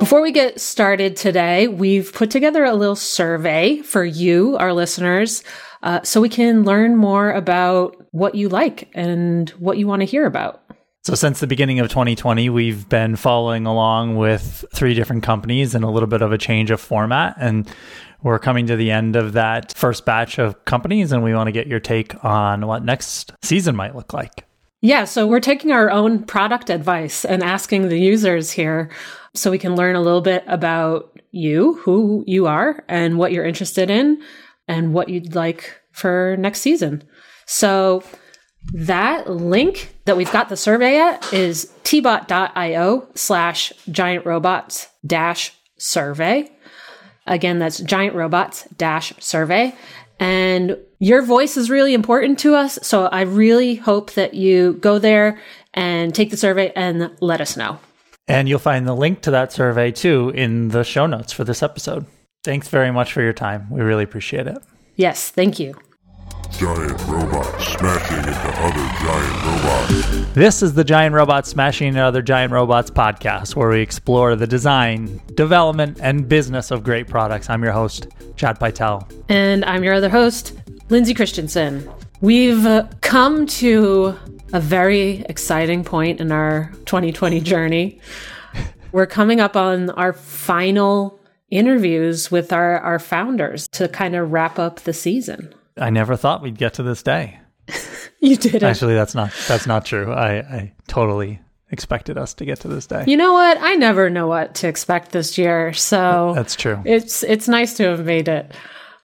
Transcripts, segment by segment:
Before we get started today, we've put together a little survey for you, our listeners, uh, so we can learn more about what you like and what you want to hear about. So, since the beginning of 2020, we've been following along with three different companies and a little bit of a change of format. And we're coming to the end of that first batch of companies, and we want to get your take on what next season might look like. Yeah, so we're taking our own product advice and asking the users here so we can learn a little bit about you, who you are, and what you're interested in, and what you'd like for next season. So that link that we've got the survey at is tbot.io slash giant robots dash survey. Again, that's giant robots dash survey. And your voice is really important to us. So I really hope that you go there and take the survey and let us know. And you'll find the link to that survey too in the show notes for this episode. Thanks very much for your time. We really appreciate it. Yes, thank you. Giant robots smashing into other giant robots. This is the Giant Robots Smashing into Other Giant Robots podcast, where we explore the design, development, and business of great products. I'm your host, Chad Pytel. And I'm your other host, Lindsay Christensen. We've uh, come to a very exciting point in our 2020 journey. We're coming up on our final interviews with our, our founders to kind of wrap up the season. I never thought we'd get to this day. You did Actually, that's not that's not true. I, I totally expected us to get to this day. You know what? I never know what to expect this year. So That's true. It's it's nice to have made it.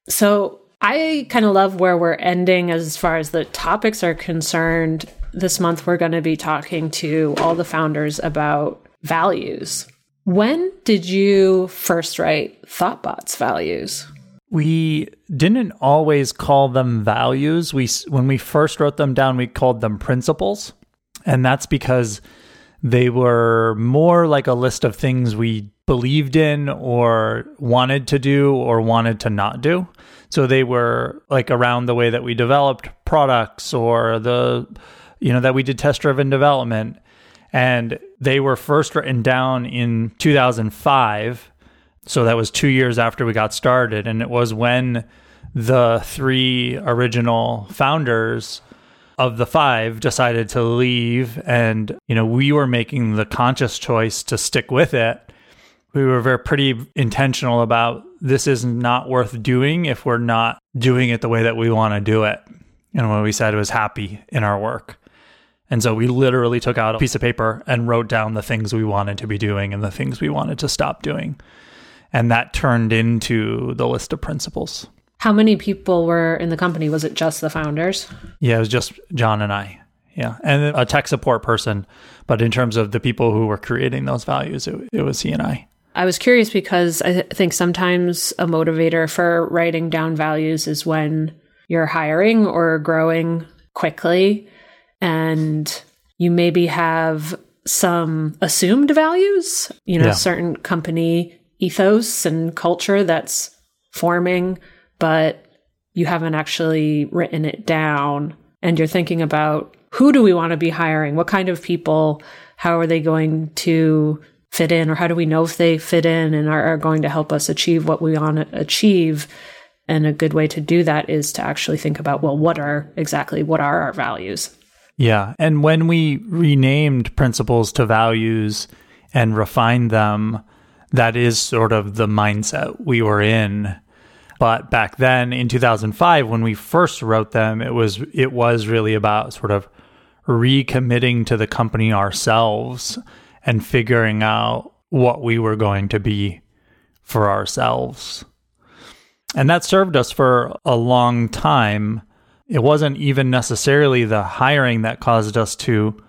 So I kind of love where we're ending as far as the topics are concerned. This month we're going to be talking to all the founders about values. When did you first write Thoughtbot's values? We didn't always call them values. We when we first wrote them down, we called them principles, and that's because they were more like a list of things we believed in or wanted to do or wanted to not do. So they were like around the way that we developed products or the you know that we did test driven development and they were first written down in 2005 so that was two years after we got started. And it was when the three original founders of the five decided to leave. And, you know, we were making the conscious choice to stick with it. We were very pretty intentional about this is not worth doing if we're not doing it the way that we want to do it. And what we said was happy in our work. And so we literally took out a piece of paper and wrote down the things we wanted to be doing and the things we wanted to stop doing and that turned into the list of principles. How many people were in the company? Was it just the founders? Yeah, it was just Jon and I. Yeah, and a tech support person. But in terms of the people who were creating those values, it, it was he and I. I was curious because I th- think sometimes a motivator for writing down values is when you're hiring or growing quickly and you maybe have some assumed values, you know, Yeah. certain company ethos and culture that's forming, but you haven't actually written it down and you're thinking about who do we want to be hiring? What kind of people? How are they going to fit in? Or how do we know if they fit in and are, are going to help us achieve what we want to achieve? And a good way to do that is to actually think about, well, what are exactly what are our values? Yeah. And when we renamed principles to values and refined them, that is sort of the mindset we were in. But back then in 2005 when we first wrote them, it was it was really about sort of recommitting to the company ourselves and figuring out what we were going to be for ourselves. And that served us for a long time. It wasn't even necessarily the hiring that caused us to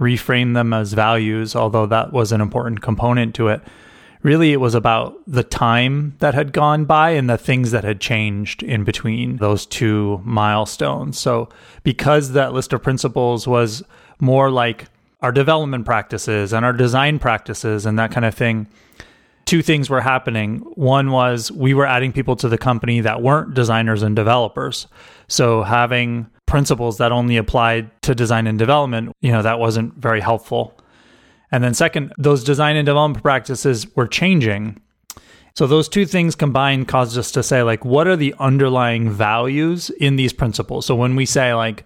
reframe them as values, although that was an important component to it. Really, it was about the time that had gone by and the things that had changed in between those two milestones. So, because that list of principles was more like our development practices and our design practices and that kind of thing, two things were happening. One was we were adding people to the company that weren't designers and developers. So having principles that only applied to design and development, you know, that wasn't very helpful. And then, second, those design and development practices were changing. So, those two things combined caused us to say, like, what are the underlying values in these principles? So, when we say, like,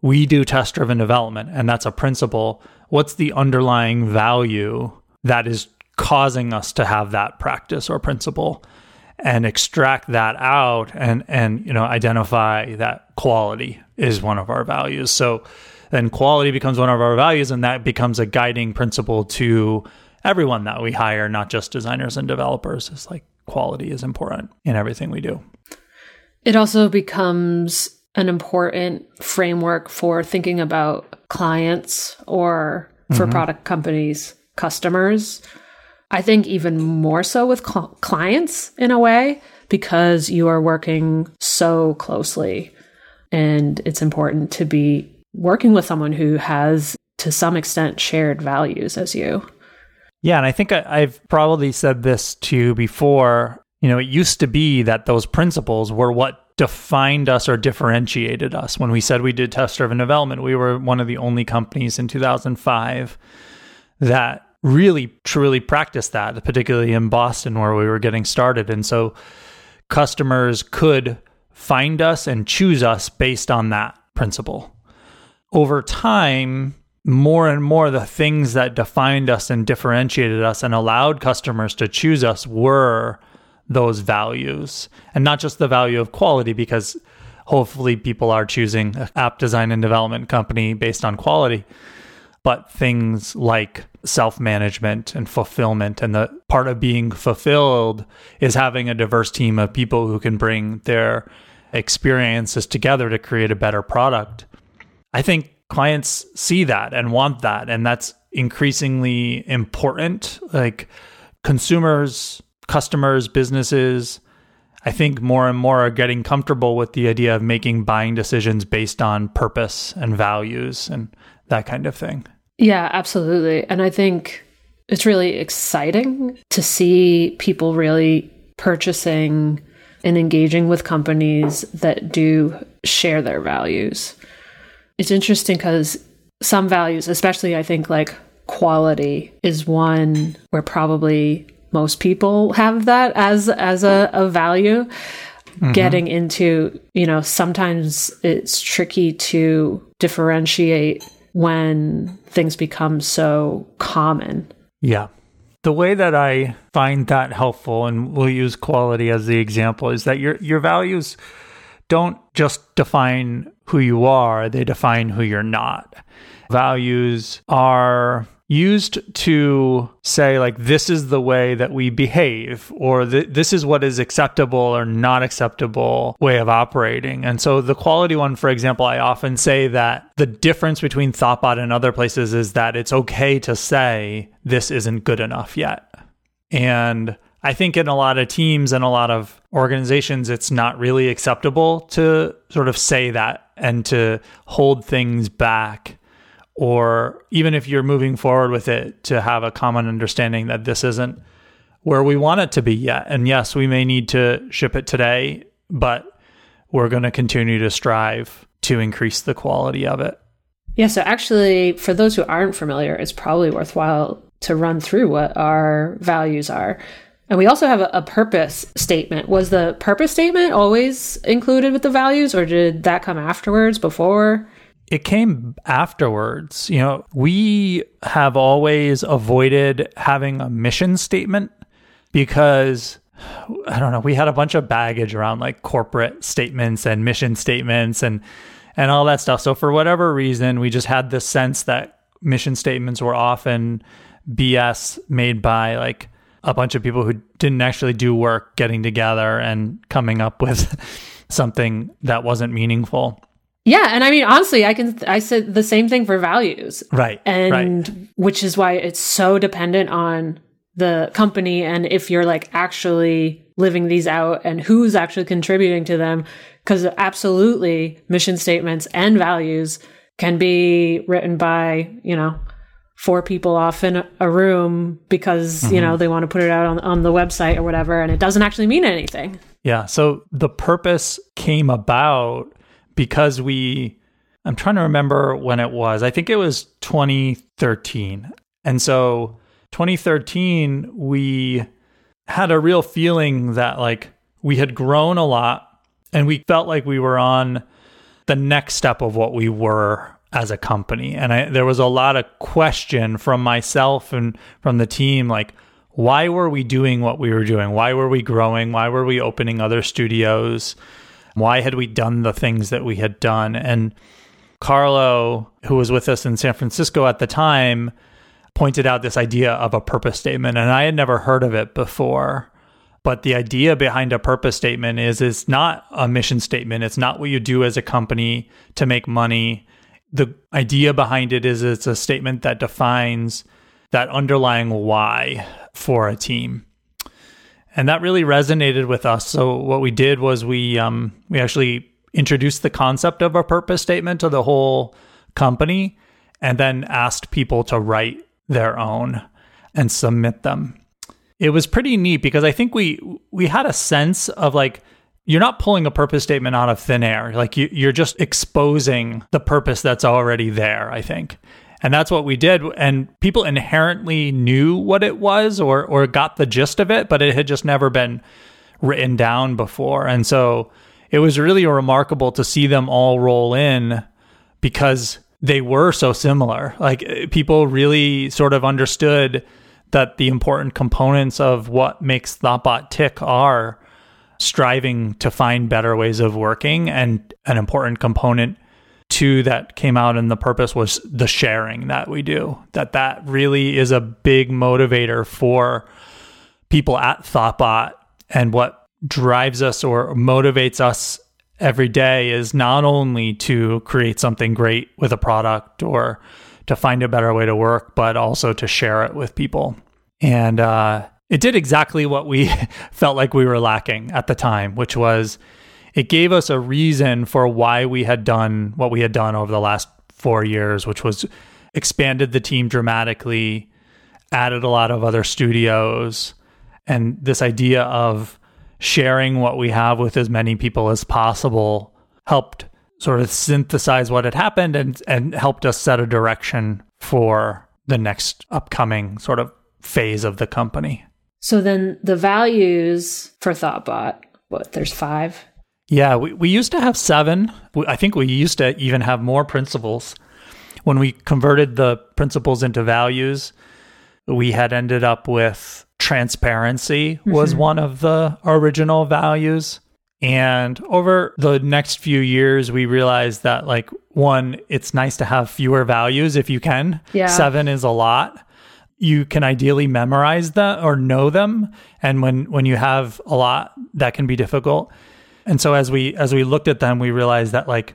we do test driven development, and that's a principle, what's the underlying value that is causing us to have that practice or principle? and extract that out and and you know identify that quality is one of our values so then quality becomes one of our values and that becomes a guiding principle to everyone that we hire not just designers and developers. It's like quality is important in everything we do. It also becomes an important framework for thinking about clients or for mm-hmm. product companies customers. I think even more so with cl- clients in a way because you are working so closely and it's important to be working with someone who has to some extent shared values as you. Yeah, and I think I, have probably said this to you before. You know, it used to be that those principles were what defined us or differentiated us. When we said we did test driven development, we were one of the only companies in 2005 that really truly practiced that, particularly in Boston where we were getting started. And so customers could find us and choose us based on that principle. Over time, more and more the things that defined us and differentiated us and allowed customers to choose us were those values and not just the value of quality because hopefully people are choosing an app design and development company based on quality but things like self management and fulfillment. And the part of being fulfilled is having a diverse team of people who can bring their experiences together to create a better product. I think clients see that and want that. And that's increasingly important. Like consumers, customers, businesses, I think more and more are getting comfortable with the idea of making buying decisions based on purpose and values and that kind of thing. Yeah, absolutely. And I think it's really exciting to see people really purchasing and engaging with companies that do share their values. It's interesting because some values, especially I think like quality, is one where probably most people have that as as a, a value. Mm-hmm. Getting into, you know, sometimes it's tricky to differentiate when things become so common. Yeah. The way that I find that helpful, and we'll use quality as the example, is that your your values don't just define who you are, they define who you're not. Values are used to say like this is the way that we behave or this is what is acceptable or not acceptable way of operating and so the quality one for example i often say that the difference between thoughtbot and other places is that it's okay to say this isn't good enough yet and I think in a lot of teams and a lot of organizations, it's not really acceptable to sort of say that and to hold things back or even if you're moving forward with it to have a common understanding that this isn't where we want it to be yet. And yes, we may need to ship it today, but we're going to continue to strive to increase the quality of it. Yeah, so actually, for those who aren't familiar, it's probably worthwhile to run through what our values are. And we also have a, a, purpose statement. Was the purpose statement always included with the values, or did that come afterwards, before? it came afterwards. You know, we have always avoided having a mission statement because I don't know, we had a bunch of baggage around like corporate statements and mission statements and and all that stuff. So for whatever reason, we just had this sense that mission statements were often BS made by like a bunch of people who didn't actually do work getting together and coming up with something that wasn't meaningful. Yeah, and I mean honestly, I can I said the same thing for values. Right. And right. which is why it's so dependent on the company and if you're like actually living these out and who's actually contributing to them because absolutely mission statements and values can be written by, you know, four people off in a room because, mm-hmm. you know, they want to put it out on, on the website or whatever and it doesn't actually mean anything. Yeah. So the purpose came about because we I'm trying to remember when it was. I think it was 2013. And so 2013, we had a real feeling that like we had grown a lot and we felt like we were on the next step of what we were as a company. And I, there was a lot of question from myself and from the team like, why were we doing what we were doing? Why were we growing? Why were we opening other studios? Why had we done the things that we had done? And Carlo, who was with us in San Francisco at the time, pointed out this idea of a purpose statement. And I had never heard of it before. But the idea behind a purpose statement is it's not a mission statement. It's not what you do as a company to make money the idea behind it is it's a statement that defines that underlying why for a team. And that really resonated with us. So what we did was we um, we actually introduced the concept of a purpose statement to the whole company and then asked people to write their own and submit them. It was pretty neat because I think we we had a sense of like you're not pulling a purpose statement out of thin air. Like you, you're just exposing the purpose that's already there, I think. And that's what we did. And people inherently knew what it was or, or got the gist of it, but it had just never been written down before. And so it was really remarkable to see them all roll in because they were so similar. Like eh, people really sort of understood that the important components of what makes Thoughtbot tick are striving to find better ways of working. And an important component to that came out in the purpose was the sharing that we do. That that really is a big motivator for people at Thoughtbot. And what drives us or motivates us every day is not only to create something great with a product or to find a better way to work, but also to share it with people. And uh, it did exactly what we felt like we were lacking at the time, which was it gave us a reason for why we had done what we had done over the last four years, which was expanded the team dramatically, added a lot of other studios, and this idea of sharing what we have with as many people as possible helped sort of synthesize what had happened and and helped us set a direction for the next upcoming sort of phase of the company. So then the values for Thoughtbot, what, there's five? Yeah, we, we used to have seven. I think we used to even have more principles. When we converted the principles into values, we had ended up with transparency was mm-hmm. one of the original values. And over the next few years, we realized that, like, one, it's nice to have fewer values if you can. Yeah. Seven is a lot you can ideally memorize them or know them. And when when you have a lot that can be difficult. And so as we as we looked at them we realized that like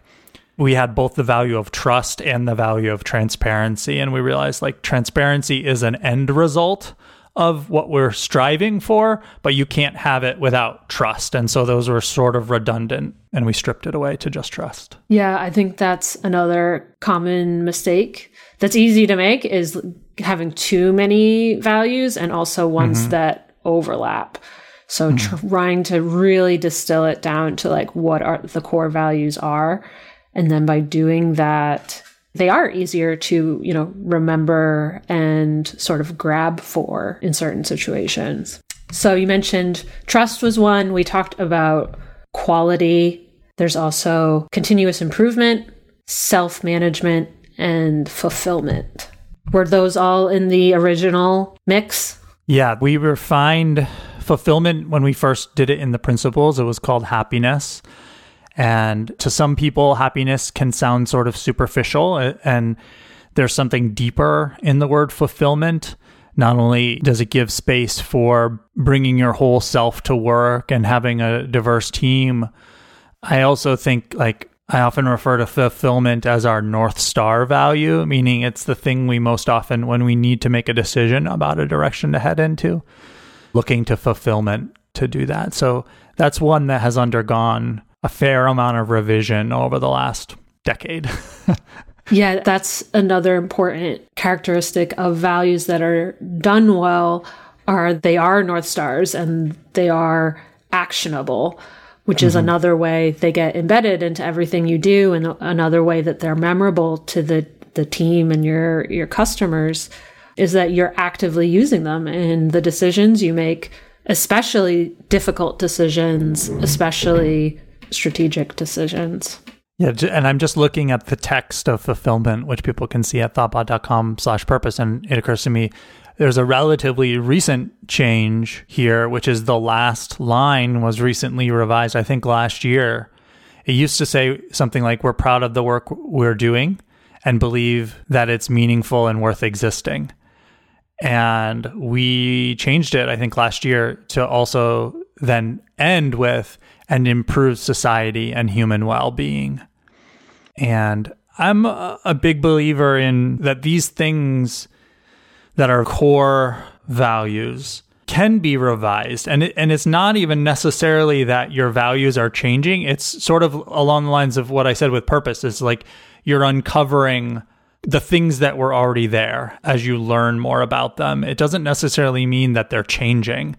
we had both the value of trust and the value of transparency. And we realized like transparency is an end result of what we're striving for but you can't have it without trust. And so those were sort of redundant and we stripped it away to just trust. Yeah i think that's another common mistake that's easy to make is having too many values and also ones mm-hmm. that overlap. So mm-hmm. trying to really distill it down to like what are the core values are. And then by doing that, they are easier to, you know, remember and sort of grab for in certain situations. So you mentioned trust was one. We talked about quality. There's also continuous improvement, self management, and fulfillment. Were those all in the original mix? Yeah, we refined fulfillment when we first did it in the principles. It was called happiness. And to some people, happiness can sound sort of superficial, and there's something deeper in the word fulfillment. Not only does it give space for bringing your whole self to work and having a diverse team, I also think like I often refer to fulfillment as our North Star value, meaning it's the thing we most often, when we need to make a decision about a direction to head into, looking to fulfillment to do that. So that's one that has undergone a fair amount of revision over the last decade. yeah, that's another important characteristic of values that are done well are they are north stars and they are actionable which mm-hmm. is another way they get embedded into everything you do and another way that they're memorable to the the team and your your customers is that you're actively using them in the decisions you make, especially difficult decisions, especially strategic decisions. Yeah, and I'm just looking at the text of fulfillment, which people can see at thoughtbot.com slash purpose. And it occurs to me there's a relatively recent change here, which is the last line was recently revised, I think last year. It used to say something like, We're proud of the work we're doing and believe that it's meaningful and worth existing. And we changed it, I think, last year to also then end with and improve society and human well being. And I'm a big believer in that these things that are core values can be revised. And it, and it's not even necessarily that your values are changing. It's sort of along the lines of what I said with purpose. It's like you're uncovering the things that were already there as you learn more about them. It doesn't necessarily mean that they're changing.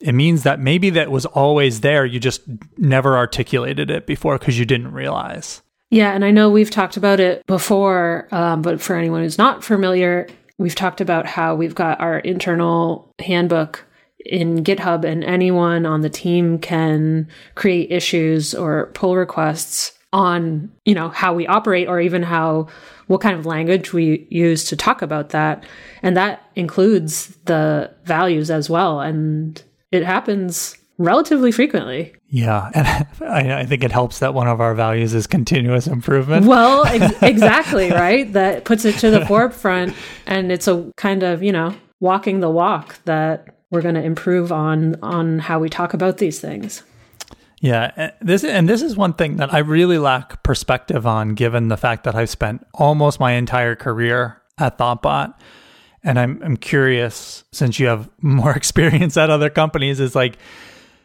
It means that maybe that was always there. You just never articulated it before because you didn't realize. Yeah and i know we've talked about it before um, but for anyone who's not familiar We've talked about how we've got our internal handbook in GitHub, and anyone on the team can create issues or pull requests on, you know, how we operate or even how what kind of language we use to talk about that. And that includes the values as well. And it happens relatively frequently. Yeah, and I, I, think it helps that one of our values is continuous improvement. Well, ex- exactly, right? That puts it to the forefront, and it's a kind of you know walking the walk that we're going to improve on on how we talk about these things. Yeah, this and this is one thing that I really lack perspective on, given the fact that I've spent almost my entire career at Thoughtbot, and I'm I'm curious since you have more experience at other companies, is like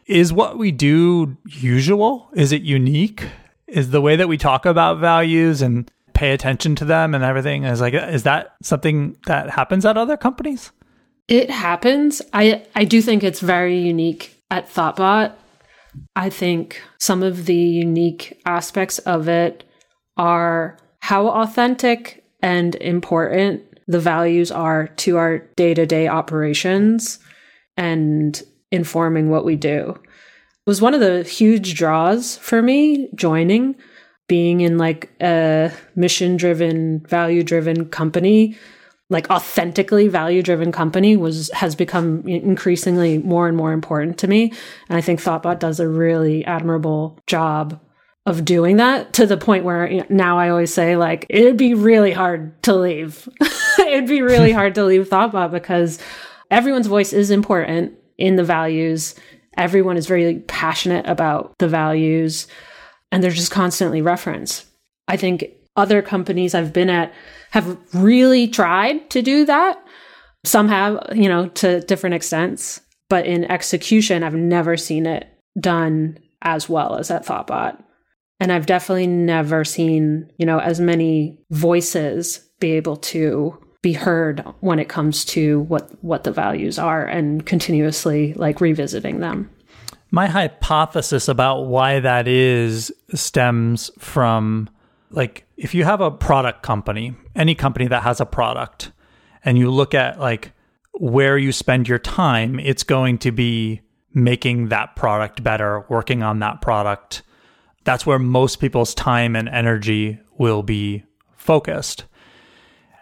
is what we do usual? Is it unique? Is the way that we talk about values and pay attention to them and everything is like is that something that happens at other companies? It happens. I I do think it's very unique at Thoughtbot. I think some of the unique aspects of it are how authentic and important the values are to our day-to-day operations and informing what we do. It was one of the huge draws for me joining, being in like a mission driven, value driven company, like authentically value driven company was has become increasingly more and more important to me. And I think Thoughtbot does a really admirable job of doing that to the point where now I always say like it'd be really hard to leave. it'd be really hard to leave Thoughtbot because everyone's voice is important in the values. Everyone is very passionate about the values and they're just constantly referenced. I think other companies I've been at have really tried to do that. Some have, you know, to different extents, but in execution, I've never seen it done as well as at Thoughtbot. And I've definitely never seen, you know, as many voices be able to be heard when it comes to what what the values are and continuously like revisiting them. My hypothesis about why that is stems from like if you have a product company, any company that has a product and you look at like where you spend your time, it's going to be making that product better, working on that product. That's where most people's time and energy will be focused.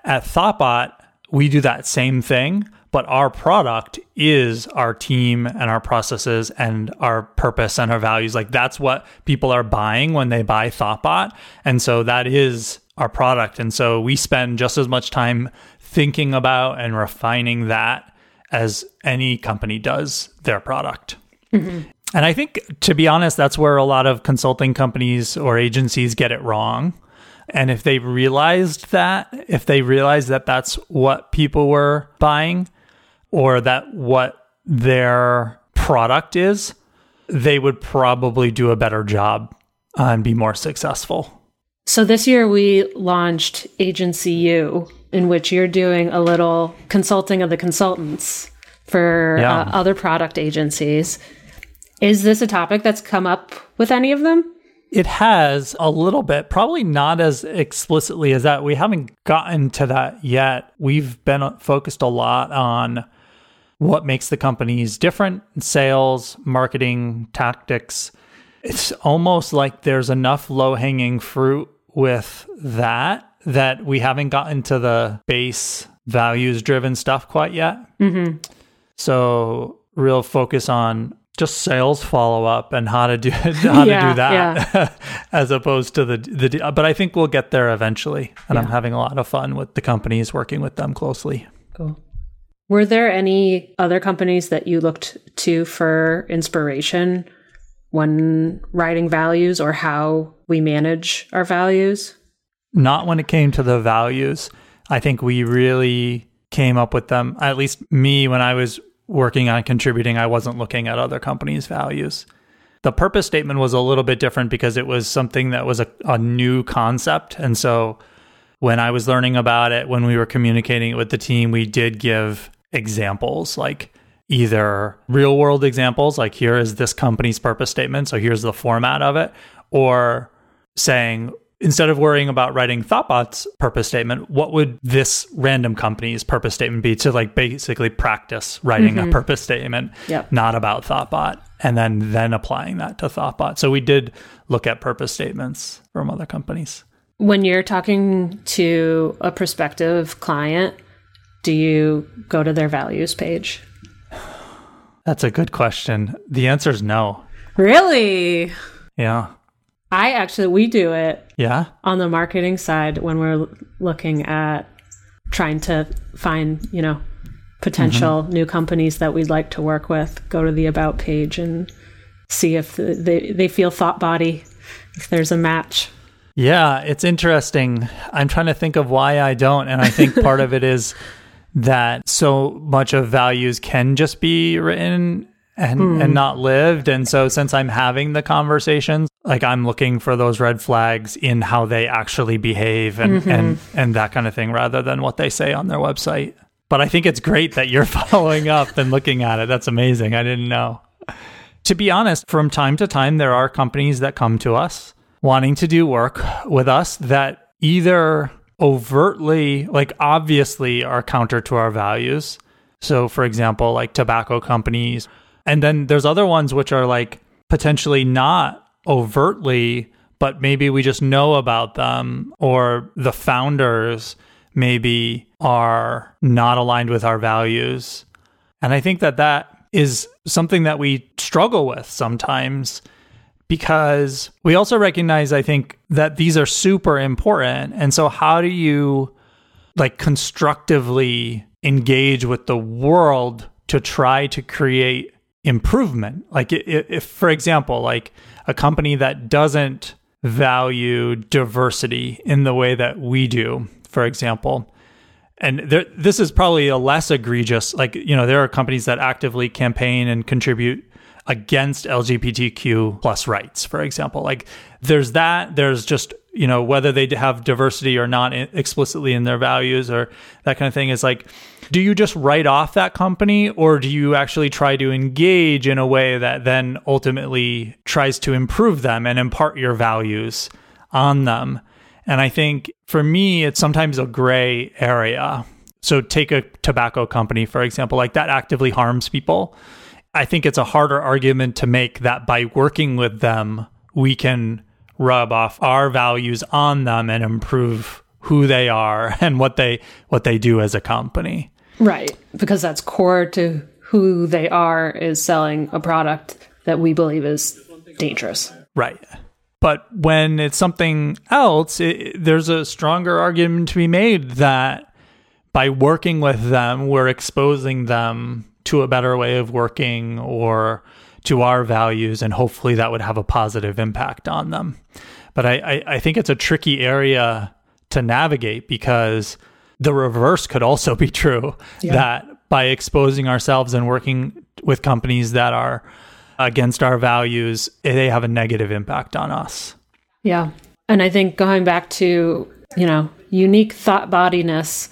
At Thoughtbot, we do that same thing, but our product is our team and our processes and our purpose and our values. Like that's what people are buying when they buy Thoughtbot. And so that is our product. And so we spend just as much time thinking about and refining that as any company does their product. Mm-hmm. And I think, to be honest, that's where a lot of consulting companies or agencies get it wrong and if they realized that, if they realized that that's what people were buying or that what their product is, they would probably do a better job and be more successful. So this year we launched Agency U, in which you're doing a little consulting of the consultants for yeah. uh, other product agencies. Is this a topic that's come up with any of them? It has a little bit, probably not as explicitly as that. We haven't gotten to that yet. We've been focused a lot on what makes the companies different sales, marketing, tactics. It's almost like there's enough low hanging fruit with that that we haven't gotten to the base values driven stuff quite yet. Mm-hmm. So, real focus on just sales follow up and how to do how Yeah, to do that as opposed to the the but I think we'll get there eventually and I'm having a lot of fun with the companies working with them closely. Cool. Were there any other companies that you looked to for inspiration when writing values or how we manage our values? Not when it came to the values. I think we really came up with them. At least me, when I was working on contributing, I wasn't looking at other companies' values. The purpose statement was a little bit different because it was something that was a, a new concept. And so when I was learning about it, when we were communicating it with the team, we did give examples like either real world examples, like here is this company's purpose statement. So here's the format of it, or saying, instead of worrying about writing Thoughtbot's purpose statement, what would this random company's purpose statement be to like basically practice writing a mm-hmm. purpose statement, Yep. not about Thoughtbot, and then then applying that to Thoughtbot. So we did look at purpose statements from other companies. When you're talking to a prospective client, do you go to their values page? That's a good question. The answer is no. Really? Yeah. I actually, we do it Yeah. on the marketing side when we're looking at trying to find, you know, potential mm-hmm. new companies that we'd like to work with. Go to the about page and see if they they feel thoughtbot-y, if there's a match. Yeah, it's interesting. I'm trying to think of why I don't. And I think part of it is that so much of values can just be written and, and hmm. not lived. And so since I'm having the conversations, like I'm looking for those red flags in how they actually behave and, mm-hmm. and, and that kind of thing rather than what they say on their website. But I think it's great that you're following up and looking at it. That's amazing. I didn't know. To be honest, from time to time, there are companies that come to us wanting to do work with us that either overtly, like obviously, are counter to our values. So, for example, like tobacco companies. And then there's other ones which are like potentially not overtly, but maybe we just know about them, or the founders maybe are not aligned with our values. And I think that that is something that we struggle with sometimes because we also recognize, I think, that these are super important. And so, how do you like constructively engage with the world to try to create improvement? Like, if, for example, like a company that doesn't value diversity in the way that we do, for example, and there, this is probably a less egregious like you know there are companies that actively campaign and contribute against lgbtq plus rights for example. Like there's that there's just you know whether they have diversity or not explicitly in their values or that kind of thing is like do you just write off that company or do you actually try to engage in a way that then ultimately tries to improve them and impart your values on them and I think for me, it's sometimes a gray area. So take a tobacco company, for example, like that actively harms people. I think it's a harder argument to make that by working with them, we can rub off our values on them and improve who they are and what they what they do as a company. Right. Because that's core to who they are is selling a product that we believe is dangerous. Right. But when it's something else, it, there's a stronger argument to be made that by working with them, we're exposing them to a better way of working or to our values, and hopefully that would have a positive impact on them. But I, I, I think it's a tricky area to navigate because the reverse could also be true that by exposing ourselves and working with companies that are against our values, they have a negative impact on us. Yeah. And I think going back to, you know, unique thoughtbotiness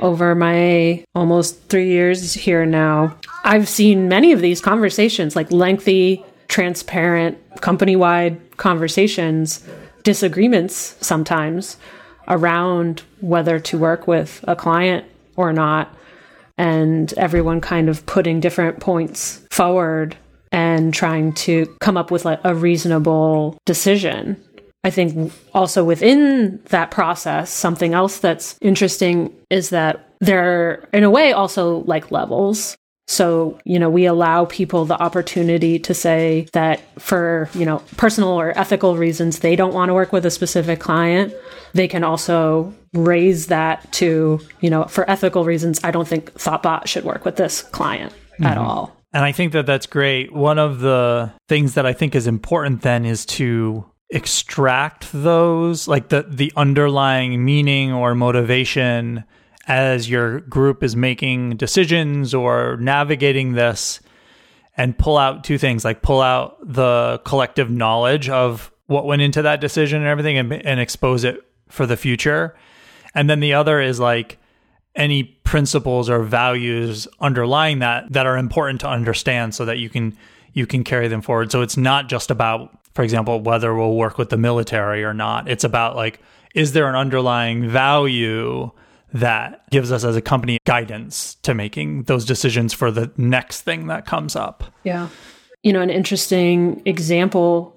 over my almost three years here now, I've seen many of these conversations, like lengthy transparent, company wide conversations, disagreements sometimes around whether to work with a client or not, and everyone kind of putting different points forward and trying to come up with like a reasonable decision. I think also within that process, something else that's interesting is that there in a way, also like levels. So, you know, we allow people the opportunity to say that for, you know, personal or ethical reasons, they don't want to work with a specific client. They can also raise that to, you know, for ethical reasons, I don't think Thoughtbot should work with this client mm-hmm. at all. And I think that that's great. One of the things that I think is important then is to extract those like the the underlying meaning or motivation as your group is making decisions or navigating this and pull out two things like pull out the collective knowledge of what went into that decision and everything and, and expose it for the future. And then the other is like any principles or values underlying that that are important to understand so that you can you can carry them forward. So it's not just about for example, whether we'll work with the military or not. It's about like, is there an underlying value that gives us as a company guidance to making those decisions for the next thing that comes up? Yeah. You know, an interesting example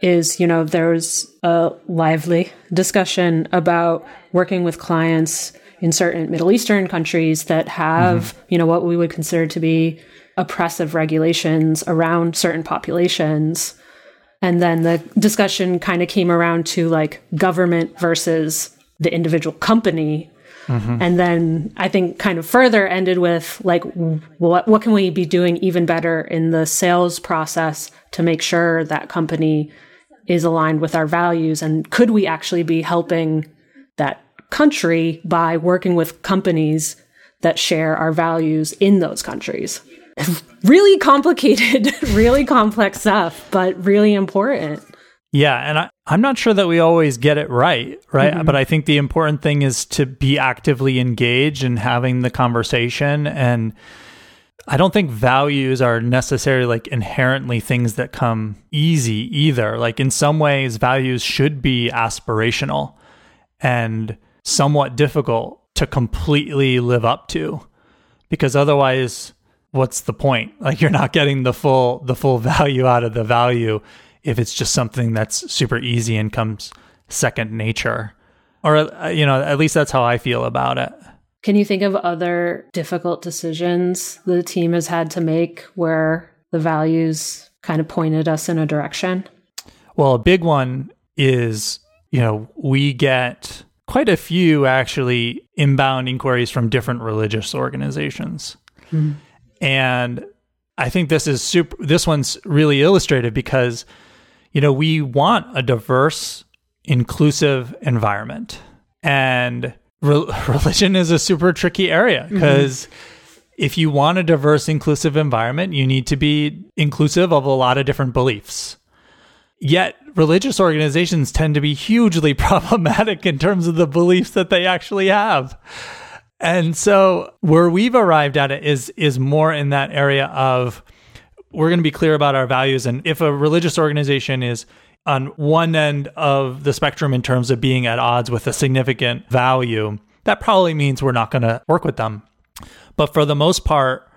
is, you know, there's a lively discussion about working with clients in certain Middle Eastern countries that have, mm-hmm. you know, what we would consider to be oppressive regulations around certain populations and then the discussion kind of came around to like government versus the individual company. Mm-hmm. And then I think kind of further ended with like, what, what can we be doing even better in the sales process to make sure that company is aligned with our values? And could we actually be helping that country by working with companies that share our values in those countries? really complicated, really complex stuff, but really important. Yeah, and I, I'm not sure that we always get it right, right? Mm-hmm. But I think the important thing is to be actively engaged and having the conversation. And I don't think values are necessarily like inherently things that come easy either. Like in some ways, values should be aspirational and somewhat difficult to completely live up to because otherwise what's the point? Like you're not getting the full the full value out of the value if it's just something that's super easy and comes second nature. Or uh, you know, at least that's how I feel about it. Can you think of other difficult decisions the team has had to make where the values kind of pointed us in a direction? Well, a big one is, you know, we get quite a few actually inbound inquiries from different religious organizations. Mm-hmm. And I think this is super this one's really illustrative because you know, we want a diverse, inclusive environment. And re- religion is a super tricky area because mm-hmm. if you want a diverse, inclusive environment, you need to be inclusive of a lot of different beliefs. Yet, religious organizations tend to be hugely problematic in terms of the beliefs that they actually have. And so where we've arrived at it is is more in that area of we're going to be clear about our values and if a religious organization is on one end of the spectrum in terms of being at odds with a significant value, that probably means we're not going to work with them. But for the most part,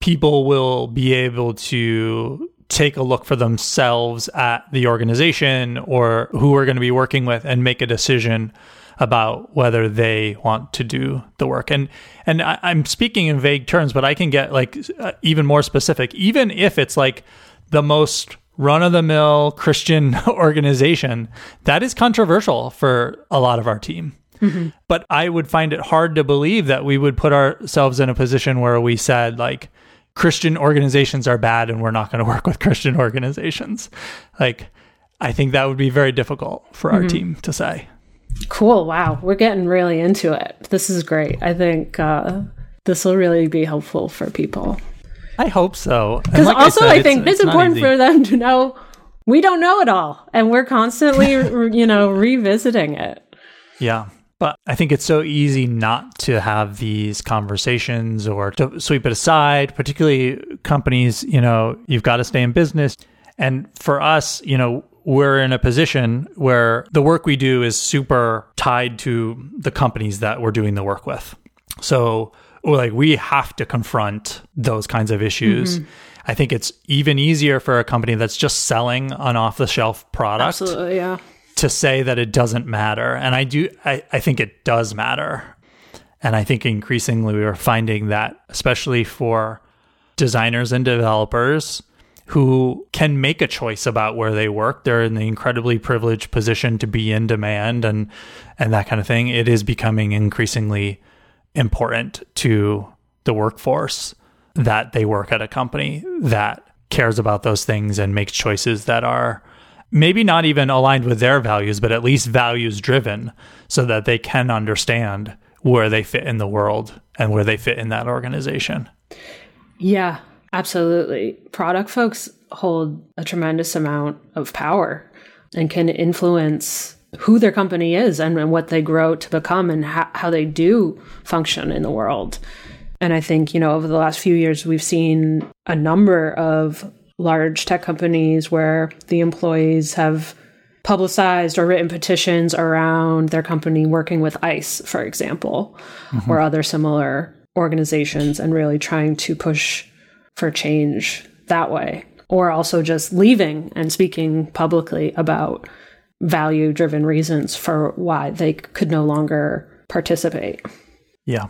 people will be able to take a look for themselves at the organization or who we're going to be working with and make a decision about whether they want to do the work. And and I, am speaking in vague terms, but I can get like uh, even more specific. Even if it's like the most run of the mill Christian organization, that is controversial for a lot of our team. Mm-hmm. But I would find it hard to believe that we would put ourselves in a position where we said like Christian organizations are bad and we're not going to work with Christian organizations. Like I think that would be very difficult for our mm-hmm. team to say. Cool. Wow. We're getting really into it. This is great. I think uh, this will really be helpful for people. I hope so. Because like also, I, said, I think it's, it's important for them to know we don't know it all, and we're constantly, you know, revisiting it. Yeah. But I think it's so easy not to have these conversations or to sweep it aside, particularly companies, you know, you've got to stay in business. And for us, you know, we're in a position where the work we do is super tied to the companies that we're doing the work with. So, like, we have to confront those kinds of issues. Mm-hmm. I think it's even easier for a company that's just selling an off the shelf product. Absolutely, yeah. To say that it doesn't matter. And I do, I, I think it does matter. And I think increasingly we are finding that, especially for designers and developers, who can make a choice about where they work. They're in the incredibly privileged position to be in demand and and that kind of thing. It is becoming increasingly important to the workforce that they work at a company that cares about those things and makes choices that are maybe not even aligned with their values, but at least values driven so that they can understand where they fit in the world and where they fit in that organization. Yeah, Absolutely. Product folks hold a tremendous amount of power and can influence who their company is and, and what they grow to become and ha- how they do function in the world. And I think, you know, over the last few years, we've seen a number of large tech companies where the employees have publicized or written petitions around their company working with ICE, for example, mm-hmm. or other similar organizations and really trying to push for change that way, or also just leaving and speaking publicly about value driven reasons for why they could no longer participate. Yeah.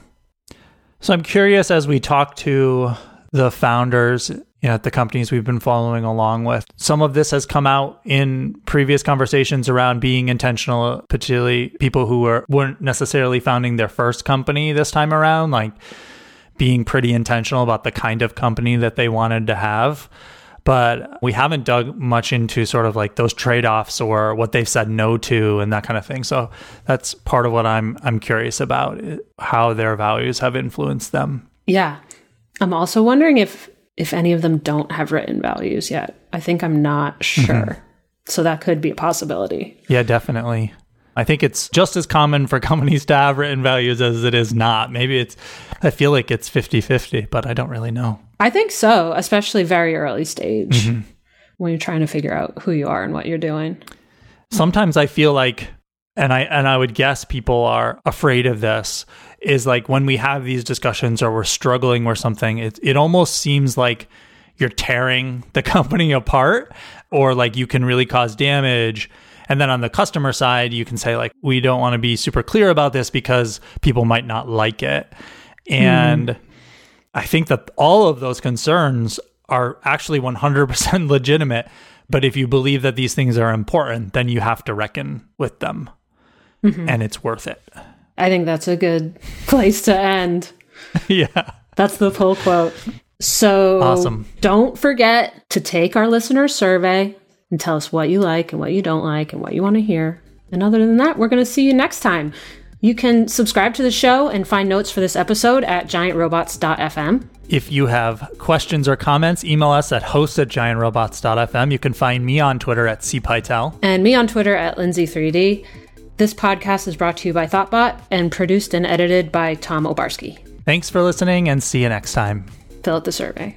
So I'm curious as we talk to the founders you know, at the companies we've been following along with. Some of this has come out in previous conversations around being intentional, particularly people who were, weren't necessarily founding their first company this time around. Like being pretty intentional about the kind of company that they wanted to have. But we haven't dug much into sort of like those trade-offs or what they've said no to and that kind of thing. So that's part of what I'm I'm curious about how their values have influenced them. Yeah. I'm also wondering if if any of them don't have written values yet. I think I'm not sure. Mm-hmm. So that could be a possibility. Yeah, definitely. I think it's just as common for companies to have written values as it is not. Maybe it's, I feel like it's 50 50, but I don't really know. I think so, especially very early stage mm-hmm. when you're trying to figure out who you are and what you're doing. Sometimes I feel like, and I, and I would guess people are afraid of this, is like when we have these discussions or we're struggling or something, it, it almost seems like you're tearing the company apart or like you can really cause damage and then on the customer side, you can say, like, we don't want to be super clear about this because people might not like it. And mm. I think that all of those concerns are actually 100% legitimate. But if you believe that these things are important, then you have to reckon with them. Mm-hmm. And it's worth it. I think that's a good place to end. yeah. That's the pull quote. So awesome. don't forget to take our listener survey and tell us what you like and what you don't like and what you want to hear. And other than that, we're going to see you next time. You can subscribe to the show and find notes for this episode at giantrobots.fm. If you have questions or comments, email us at host at giantrobots.fm. You can find me on Twitter at cpytel. And me on Twitter at Lindsay3D. This podcast is brought to you by Thoughtbot and produced and edited by Tom Obarski. Thanks for listening and see you next time. Fill out the survey.